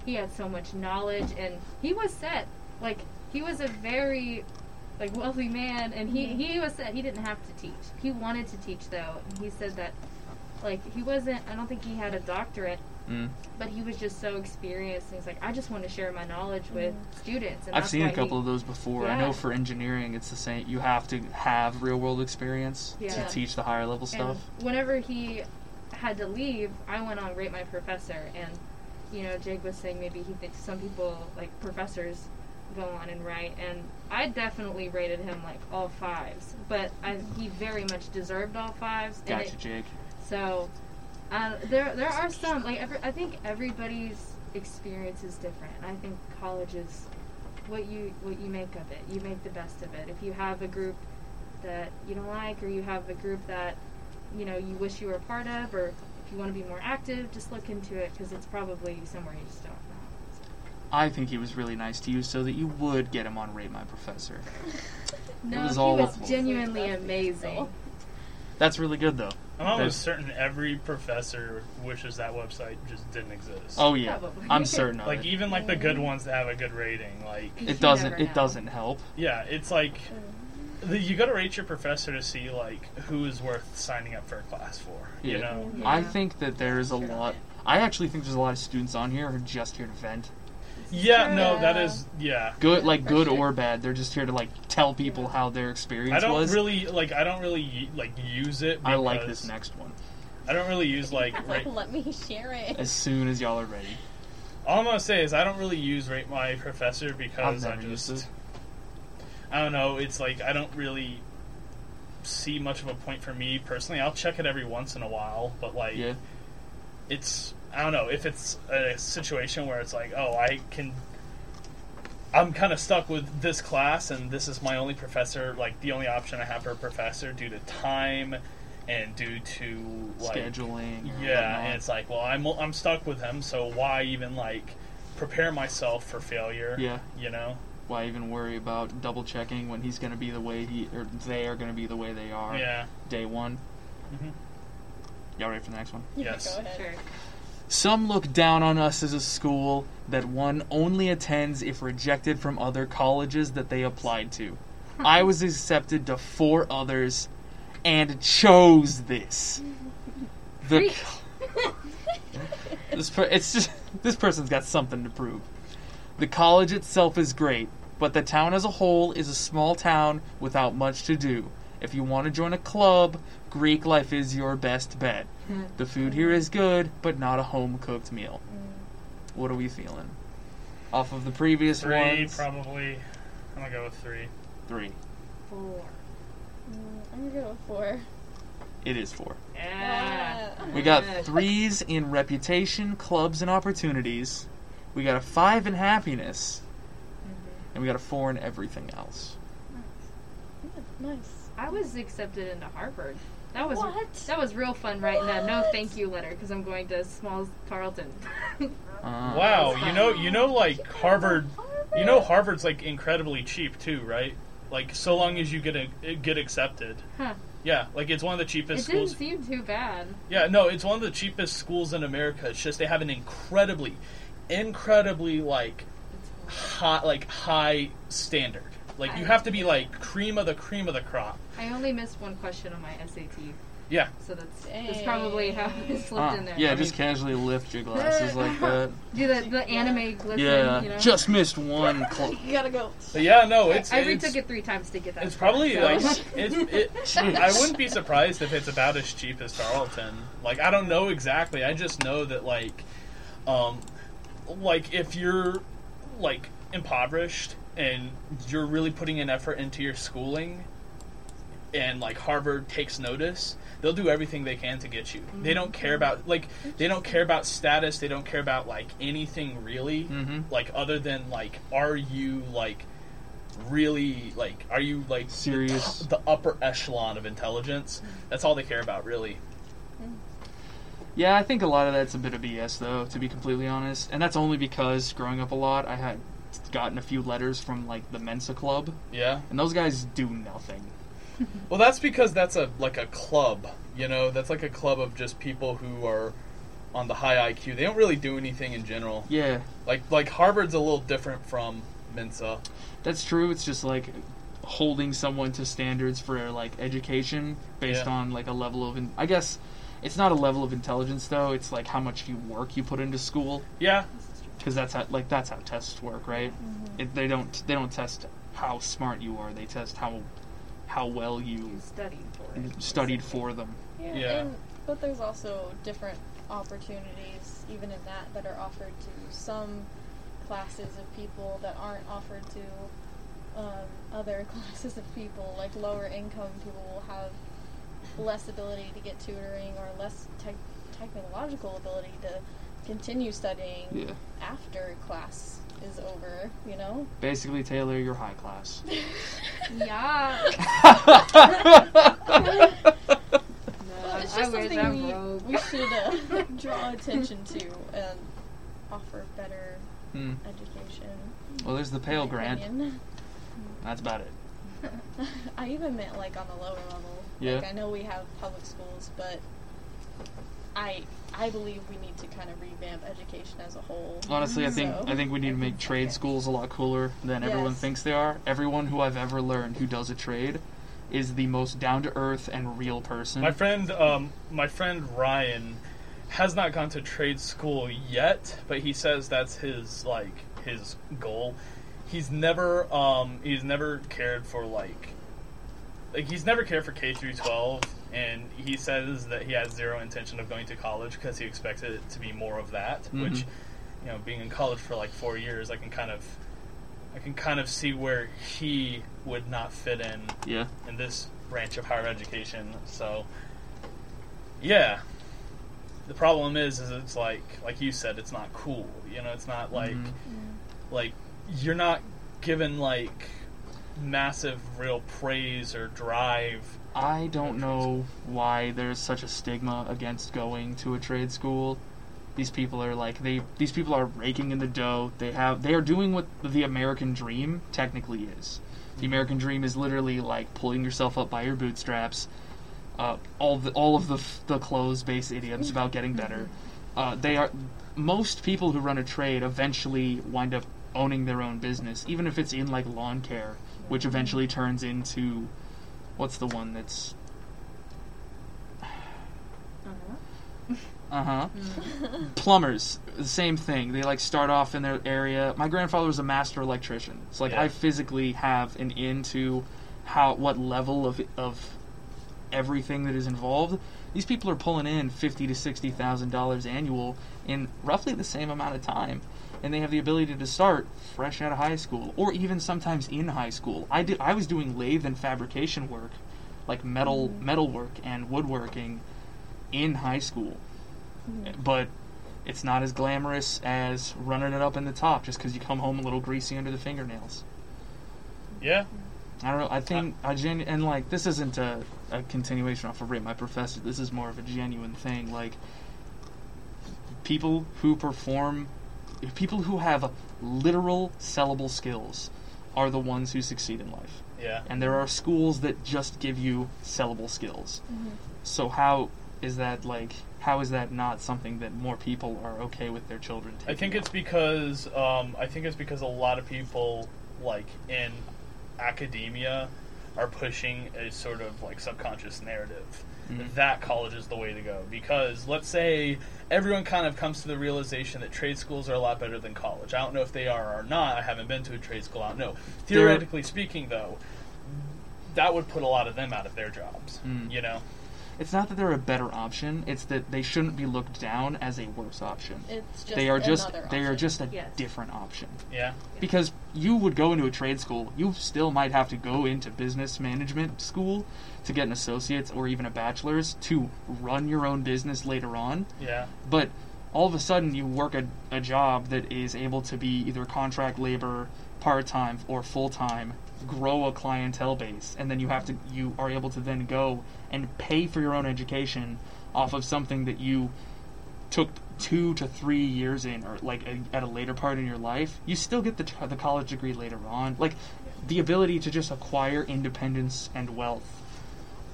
he had so much knowledge, and he was set like he was a very like wealthy man, and he Mhm. he was set he didn't have to teach. He wanted to teach though, and he said that like he wasn't I don't think he had a doctorate, Mm. but he was just so experienced and he's like, I just want to share my knowledge with Mhm. students. And I've seen a couple he, of those before. I know for engineering, it's the same. You have to have real world experience to teach the higher level stuff. And whenever he had to leave, I went on Rate My Professor, and you know, Jake was saying maybe he thinks some people like professors go on and write, and I definitely rated him like all fives, but I, he very much deserved all fives. and Gotcha, it- Jake. So uh, there there are some like every, I think everybody's experience is different. I think college is what you what you make of it. You make the best of it. If you have a group that you don't like, or you have a group that you know you wish you were a part of, or if you want to be more active, just look into it because it's probably somewhere you just don't know. I think he was really nice to you so that you would get him on Rate My Professor. No, was he all was genuinely amazing. That's really good, though. I'm almost There's- certain every professor wishes that website just didn't exist. Oh yeah, Probably. I'm certain of like it. even like the good ones that have a good rating, like You It doesn't. It know. doesn't help. yeah, it's like the, you got to rate your professor to see like who is worth signing up for a class for. You Yeah. know, Yeah. I think that there's a lot. I actually think there's a lot of students on here who are just here to vent. Yeah, no, that is Yeah. Good, like good sure. or bad. They're just here to like tell people how their experience I don't was. really like. I don't really like use it. I like this next one. I don't really use like rate. Let me share it. As soon as y'all are ready. All I'm gonna say is I don't really use rate my professor because I never used just it. I don't know. It's like I don't really see much of a point for me personally. I'll check it every once in a while, but like Yeah. it's I don't know if it's a situation where it's like oh I can. I'm kind of stuck with this class, and this is my only professor. Like the only option I have for a professor due to time and due to like Scheduling. yeah, whatnot. and it's like, well, I'm I'm stuck with him, so why even like prepare myself for failure? Yeah. you know. Why even worry about double checking when he's going to be the way he or they are going to be the way they are Yeah. day one? Mhm. Y'all ready for the next one? Yes. Go ahead. Sure. Some look down on us as a school that one only attends if rejected from other colleges that they applied to. I was accepted to four others and chose this. The this per- it's just this person's got something to prove. The college itself is great, but the town as a whole is a small town without much to do. If you want to join a club, Greek life is your best bet. The food here is good, but not a home cooked meal. What are we feeling? Off of the previous Three ones, probably. I'm gonna go with three. three. Four. Mm, I'm gonna go with four. It is four. Yeah. Ah. We got threes in reputation, clubs, and opportunities. We got a five in happiness, and we got a four in everything else. Yeah, nice. I was accepted into Harvard. That was What? that was real fun writing a no thank you letter because I'm going to Smalls Carlton. Uh, Wow, you know, you know, like Harvard. You know, Harvard's like incredibly cheap too, right? Like so long as you get a, get accepted. Huh. Yeah, like it's one of the It cheapest didn't schools. seem too bad. Yeah, no, it's one of the cheapest schools in America. It's just they have an incredibly, incredibly like hot like high standard. Like you have to be like cream of the cream of the crop. I only missed one question on my SAT, Yeah, so that's, that's probably how it slipped Ah, in there. yeah, I just mean- casually lift your glasses like that. Do the, the anime glisten, Yeah, you know? just missed one. Cl- You gotta go. but yeah, no, it's I it's, retook it three times to get that. It's probably so- like it's, it, I wouldn't be surprised if it's about as cheap as Tarleton. Like I don't know exactly. I just know that like, um, like if you're like impoverished and you're really putting an effort into your schooling, and like Harvard takes notice, they'll do everything they can to get you. They don't care about like they don't care about status. They don't care about like anything really. Mhm. Like other than like, are you like really like are you like the Serious. top- the upper echelon of intelligence? That's all they care about, really. Yeah, I think a lot of that's a bit of BS, though, to be completely honest. And that's only because growing up a lot, I had gotten a few letters from like the Mensa Club, Yeah. and those guys do nothing. Well, that's because that's a like a club. You know, that's like a club of just people who are on the high IQ. They don't really do anything in general. Yeah, Like like Harvard's a little different from Mensa. that's true. It's just like holding someone to standards for like education based Yeah. on like a level of. In- I guess it's not a level of intelligence though. It's like how much you work you put into school, Yeah. Because that's how like that's how tests work, right? Mm-hmm. It, they don't they don't test how smart you are. They test how how well you You studied for it. studied for them. Yeah, Yeah. And, but there's also different opportunities, even in that, that are offered to some classes of people that aren't offered to um, other classes of people. Like lower income people will have less ability to get tutoring or less tech technological ability to continue studying Yeah. after class is over. You know. Basically, Taylor, you're high class. Yeah. Well, it's just wear something we, robe. we should uh, draw attention to and offer better Hmm. education. Well, there's the Pell Grant. opinion. That's about it. I even meant like on the lower level. Yeah. Like I know we have public schools, but I I believe we need to kind of revamp education as a whole. Honestly, I think So, I think we need to make trade okay. schools a lot cooler than everyone thinks they are. Everyone who I've ever learned who does a trade is the most down to earth and real person. My friend, um, my friend Ryan, has not gone to trade school yet, but he says that's his like his goal. He's never, um, he's never cared for like, like he's never cared for K through twelve, and he says that he has zero intention of going to college because he expects it to be more of that. Which, Mhm. you know, being in college for like four years, I can kind of, I can kind of see where he would not fit in yeah. in this branch of higher education. So, yeah. The problem is, is it's like, like you said, it's not cool. You know, it's not like, Mhm. like you're not given like massive real praise or drive. I don't know why there's such a stigma against going to a trade school. These people are like they these people are raking in the dough. They have they are doing what the American dream technically is. The American dream is literally like pulling yourself up by your bootstraps. Uh, all the all of the the clothes based idioms about getting better. Uh, they are most people who run a trade eventually wind up owning their own business, even if it's in like lawn care, which eventually turns into what's the one that's uh huh plumbers the same thing. They like start off in their area. My grandfather was a master electrician. So like Yeah. i physically have an into how what level of of everything that is involved. These people are pulling in fifty to sixty thousand dollars annual in roughly the same amount of time and they have the ability to start fresh out of high school or even sometimes in high school i did i was doing lathe and fabrication work like metal mm-hmm. metal work and woodworking in high school mm-hmm. but it's not as glamorous as running it up in the top just because you come home a little greasy under the fingernails. Yeah, I don't know. I think I genu- and like this isn't a, a continuation off of Rate My Professor. This is more of a genuine thing. Like people who perform, people who have literal sellable skills, are the ones who succeed in life. yeah. And there are schools that just give you sellable skills. So how is that like? How is that not something that more people are okay with their children taking? I think up? it's because um, I think it's because a lot of people like in academia are pushing a sort of like subconscious narrative Mhm. that college is the way to go because let's say everyone kind of comes to the realization that trade schools are a lot better than college. I don't know if they are or not. I haven't been to a trade school. I don't know. Theoretically speaking, though, that would put a lot of them out of their jobs. Mm. You know. It's not that they're a better option. It's that they shouldn't be looked down as a worse option. It's just they are just another they are just a Yes. different option. Yeah. Because you would go into a trade school, you still might have to go into business management school to get an associate's or even a bachelor's to run your own business later on. Yeah. But all of a sudden, you work a, a job that is able to be either contract labor, part time, or full time, grow a clientele base, and then you have to you are able to then go and pay for your own education off of something that you took two to three years in, or like a, at a later part in your life. You still get the the college degree later on, like the ability to just acquire independence and wealth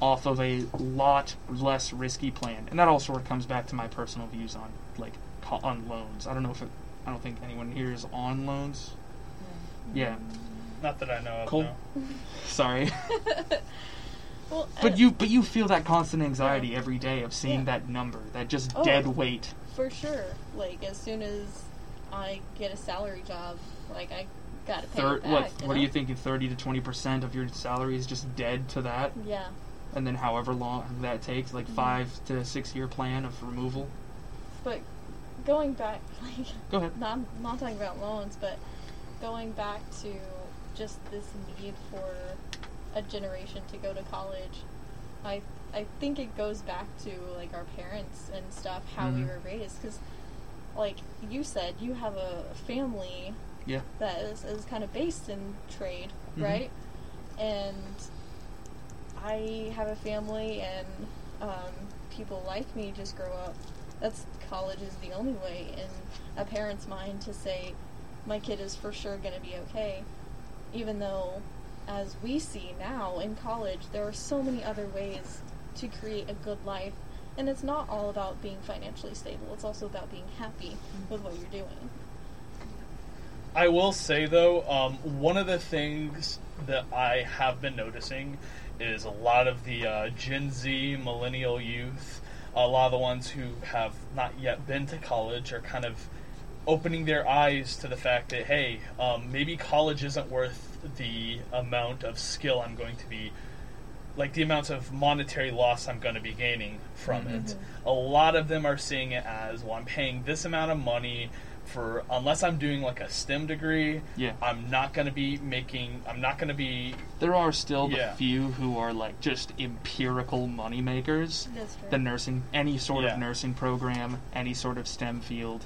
off of a lot less risky plan. And that all sort of comes back to my personal views on like on loans. I don't know if it, I don't think anyone here is on loans. Yeah, Not that I know of. Cole? no. sorry, Well, but and- you but you feel that constant anxiety every day of seeing Yeah. that number, that just Oh. dead weight. for sure. Like as soon as I get a salary job, like I gotta pay Third, it back. what you what are you thinking? Thirty to twenty percent of your salary is just dead to that, Yeah, and then however long that takes, like Mhm. five to six year plan of removal. but going back, like, Go ahead. not not talking about loans, but going back to just this need for a generation to go to college. I I think it goes back to like our parents and stuff, how we Mhm. were raised. Because, like you said, you have a family Yeah. that is, is kind of based in trade, Mhm. right? And I have a family, and um, people like me just grow up. That's college is the only way in a parent's mind to say my kid is for sure going to be okay, even though, as we see now in college, there are so many other ways to create a good life. And it's not all about being financially stable. It's also about being happy with what you're doing. I will say though, um, one of the things that I have been noticing is a lot of the uh, Gen Z millennial youth, a lot of the ones who have not yet been to college, are kind of opening their eyes to the fact that hey, um, maybe college isn't worth the amount of skill I'm going to be. Like the amount of monetary loss I'm going to be gaining from Mhm. it. A lot of them are seeing it as, well, I'm paying this amount of money for unless I'm doing like a STEM degree, Yeah. I'm not going to be making. I'm not going to be. There are still the Yeah. few who are like just empirical money makers. That's true. The nursing, any sort Yeah. of nursing program, any sort of STEM field,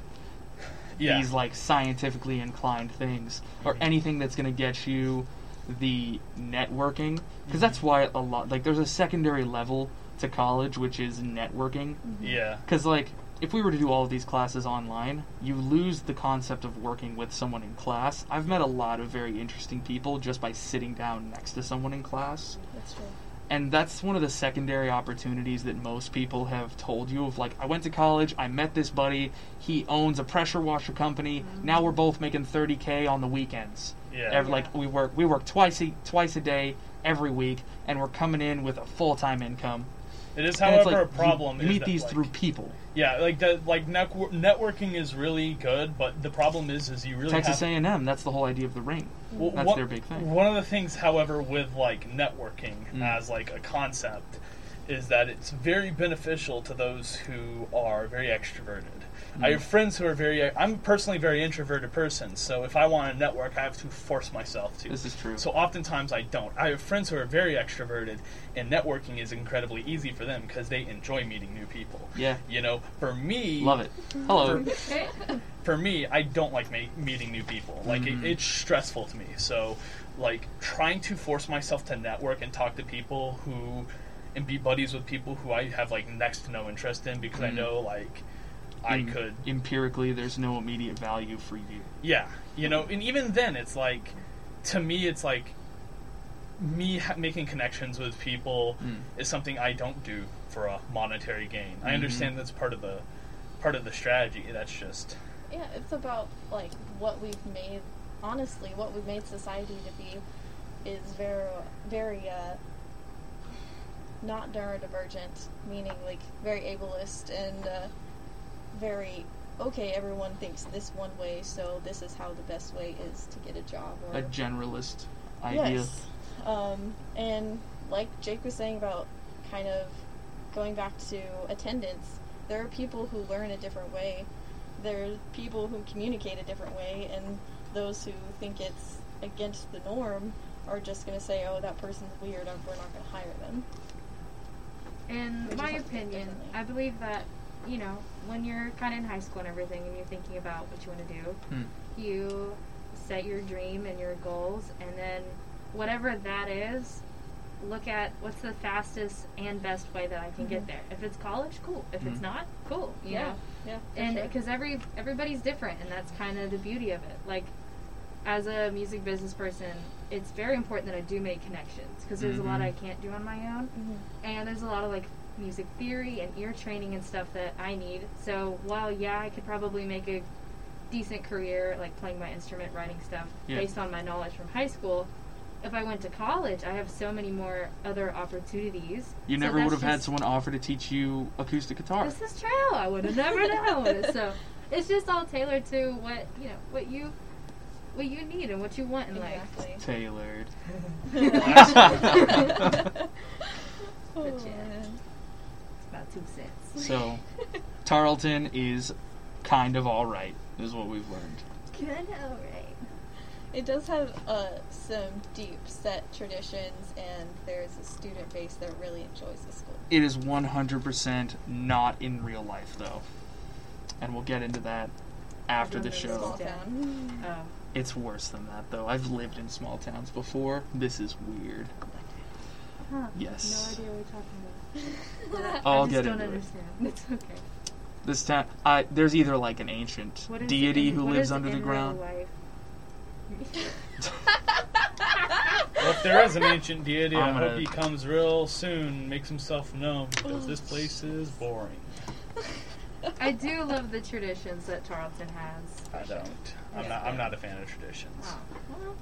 Yeah, these like scientifically inclined things, or Mhm. anything that's going to get you the networking, because that's Mm-hmm. why a lot like there's a secondary level to college which is networking. yeah, Because like if we were to do all of these classes online, you lose the concept of working with someone in class. I've met a lot of very interesting people just by sitting down next to someone in class. That's true. And that's one of the secondary opportunities that most people have told you of like I went to college, I met this buddy, he owns a pressure washer company. Mm-hmm. Now we're both making 30k on the weekends. yeah. Every, like we work we work twice a, twice a day every week and we're coming in with a full-time income. It is, however, like, a problem. You, is meet that, these like- through people. Yeah, like the like networ- networking is really good, but the problem is, is you really Texas. A&M, that's the whole idea of the ring. Well, That's one- their big thing. One of the things, however, with like networking Mm. as like a concept, is that it's very beneficial to those who are very extroverted. I Mm. have friends who are very. I'm personally a very introverted person, so if I want to network, I have to force myself to. This is true. So oftentimes I don't. I have friends who are very extroverted, and networking is incredibly easy for them because they enjoy meeting new people. Yeah. You know, for me, Love it. Hello. for me, I don't like ma- meeting new people. Like Mhm. it, it's stressful to me. So, like trying to force myself to network and talk to people who, and be buddies with people who I have like next to no interest in because I Mhm. know like I Em- could, empirically there's no immediate value for you. yeah, you know. And even then, it's like to me, it's like me ha- making connections with people Mm. is something I don't do for a monetary gain. I Mhm. understand that's part of the part of the strategy. That's just Yeah, it's about like what we've made. Honestly, what we've made society to be is very, very uh, not neurodivergent, meaning like very ableist and uh, very okay. Everyone thinks this one way, so this is how the best way is to get a job. Or A generalist idea. Yes. Um, and like Jake was saying about kind of going back to attendance, there are people who learn a different way. There are people who communicate a different way, and those who think it's against the norm are just going to say, oh, that person's weird, and we're not going to hire them. In Which my opinion. I believe that, you know, when you're kind of in high school and everything and you're thinking about what you want to do, Hmm. you set your dream and your goals, and then whatever that is, look at what's the fastest and best way that I can get Mhm. there. If it's college, cool. If it's Mhm. not, cool. You yeah, know? yeah. for and sure. because every everybody's different and that's kind of the beauty of it like as a music business person it's very important that i do make connections because there's a lot Mhm. i can't do on my own Mhm. and there's a lot of like music theory and ear training and stuff that i need so while yeah i could probably make a decent career like playing my instrument writing stuff Yeah. based on my knowledge from high school if i went to college i have so many more other opportunities You So never that's would have had someone offer to teach you acoustic guitar. this is true. I would have never known. So it's just all tailored to what you know, what you, what you need and what you want in Exactly. Tailored. life. Oh, But yeah. man. It's about two cents. So, Tarleton is kind of all right, is what we've learned. Kind of alright. It does have uh, some deep set traditions, and there's a student base that really enjoys the school. It is 100% not in real life, though. And we'll get into that after the Everyone Small show. town. Oh. It's worse than that, though. I've lived in small towns before. This is weird. Huh. Yes. No idea what you're talking about. I'll I just get don't into it. understand. It's okay. This town, I there's either like an ancient deity in- who lives under the ground. Well, if there is an ancient deity, I I'm hope gonna- he comes real soon, makes himself known, because this oh. place is boring. I do love the traditions that Tarleton has. I don't. I'm not. I'm not a fan of traditions. Oh, well,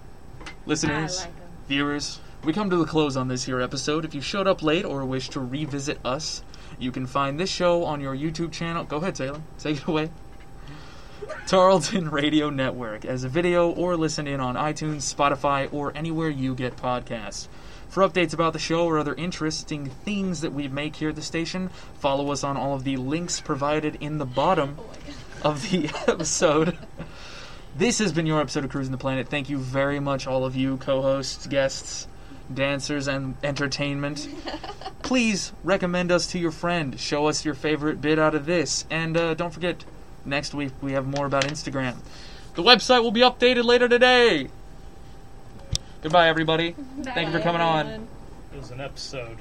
Listeners, like viewers, we come to the close on this here episode. If you showed up late or wish to revisit us, you can find this show on your YouTube channel. Go ahead, Taylor. Take it away. Tarleton Radio Network as a video or listen in on iTunes, Spotify, or anywhere you get podcasts. For updates about the show or other interesting things that we make here at the station, follow us on all of the links provided in the bottom Oh of the episode. This has been your episode of Cruising the Planet. Thank you very much, all of you co hosts, guests, dancers, and entertainment. Please recommend us to your friend. Show us your favorite bit out of this. And uh, don't forget, next week we have more about Instagram. The website will be updated later today. Goodbye, everybody. Thank you for coming on. It was an episode.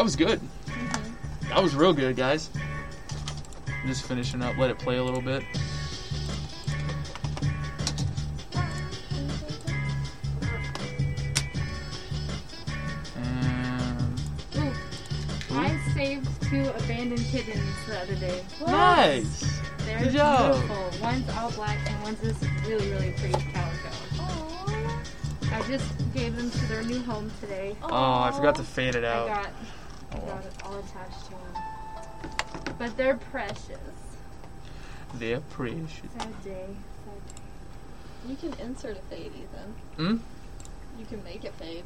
That was good. Mm-hmm. That was real good, guys. I'm just finishing up. Let it play a little bit. And Ooh, I saved two abandoned kittens the other day. nice. They're Good job. beautiful. One's all black and one's this really, really pretty calico. Aww. I just gave them to their new home today. Oh, I forgot to fade it I out. Got, Oh, well. got it all attached to them. But they're precious. They're precious. Sad day. Sad day. You can insert a fade, Ethan. Hmm? You can make it fade.